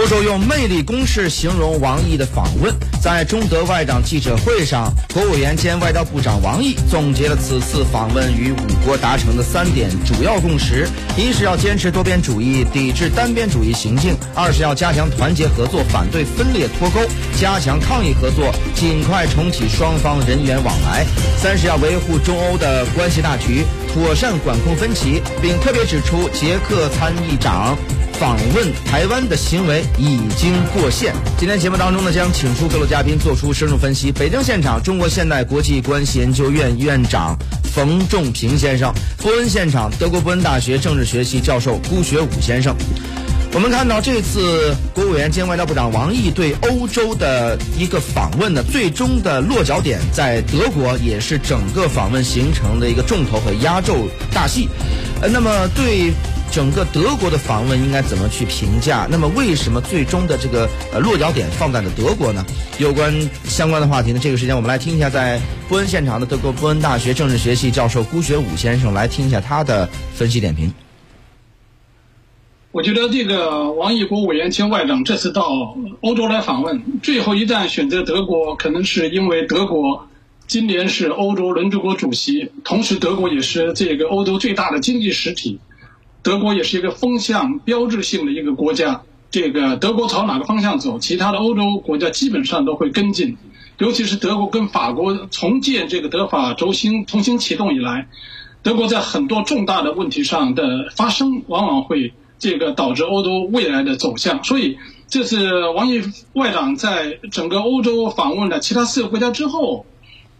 欧洲用“魅力攻势”形容王毅的访问。在中德外长记者会上，国务委员兼外交部长王毅总结了此次访问与五国达成的三点主要共识：一是要坚持多边主义，抵制单边主义行径；二是要加强团结合作，反对分裂脱钩，加强抗疫合作，尽快重启双方人员往来；三是要维护中欧的关系大局，妥善管控分歧，并特别指出捷克参议长。访问台湾的行为已经过线。今天节目当中呢，将请出各路嘉宾做出深入分析。北京现场，中国现代国际关系研究院院长冯仲平先生；波恩现场，德国波恩大学政治学系教授辜学武先生。我们看到这次国务委员兼外交部长王毅对欧洲的一个访问呢，最终的落脚点在德国，也是整个访问行程的一个重头和压轴大戏。呃，那么对。整个德国的访问应该怎么去评价？那么为什么最终的这个呃落脚点放在了德国呢？有关相关的话题呢，这个时间我们来听一下在波恩现场的德国波恩大学政治学系教授辜学武先生来听一下他的分析点评。我觉得这个王毅国务委员兼外长这次到欧洲来访问，最后一站选择德国，可能是因为德国今年是欧洲轮值国主席，同时德国也是这个欧洲最大的经济实体。德国也是一个风向标志性的一个国家，这个德国朝哪个方向走，其他的欧洲国家基本上都会跟进。尤其是德国跟法国重建这个德法轴心重新启动以来，德国在很多重大的问题上的发生，往往会这个导致欧洲未来的走向。所以，这次王毅外长在整个欧洲访问了其他四个国家之后，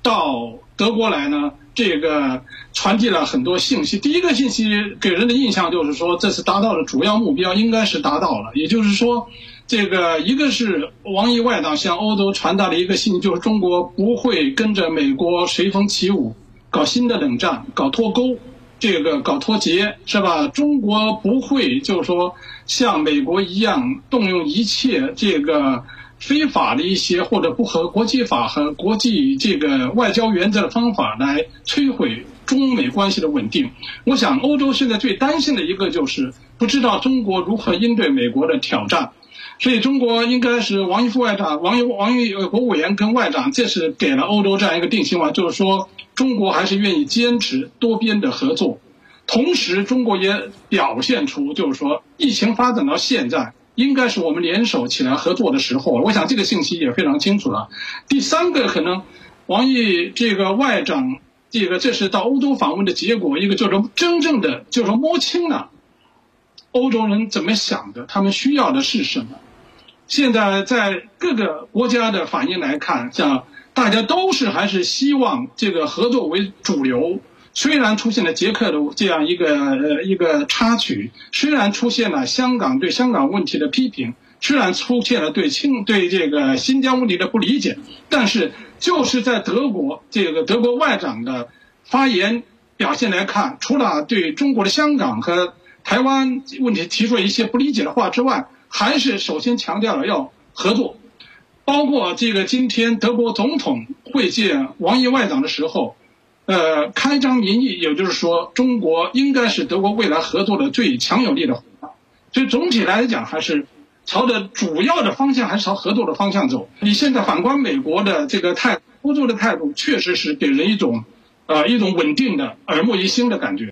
到德国来呢？这个传递了很多信息。第一个信息给人的印象就是说，这次达到的主要目标，应该是达到了。也就是说，这个一个是王毅外长向欧洲传达了一个信息，就是中国不会跟着美国随风起舞，搞新的冷战，搞脱钩，这个搞脱节，是吧？中国不会就是说像美国一样动用一切这个。非法的一些或者不合国际法和国际这个外交原则的方法来摧毁中美关系的稳定。我想，欧洲现在最担心的一个就是不知道中国如何应对美国的挑战。所以，中国应该是王毅副外长、王毅王毅国务委员跟外长，这是给了欧洲这样一个定心丸，就是说中国还是愿意坚持多边的合作。同时，中国也表现出就是说，疫情发展到现在。应该是我们联手起来合作的时候，我想这个信息也非常清楚了。第三个可能，王毅这个外长，这个这是到欧洲访问的结果，一个就是真正的就是摸清了欧洲人怎么想的，他们需要的是什么。现在在各个国家的反应来看，像大家都是还是希望这个合作为主流。虽然出现了捷克的这样一个呃一个插曲，虽然出现了香港对香港问题的批评，虽然出现了对清对这个新疆问题的不理解，但是就是在德国这个德国外长的发言表现来看，除了对中国的香港和台湾问题提出了一些不理解的话之外，还是首先强调了要合作，包括这个今天德国总统会见王毅外长的时候。呃，开张名义，也就是说，中国应该是德国未来合作的最强有力的伙伴。所以总体来讲，还是朝着主要的方向，还是朝合作的方向走。你现在反观美国的这个态度，欧洲的态度，确实是给人一种，呃，一种稳定的、耳目一新的感觉。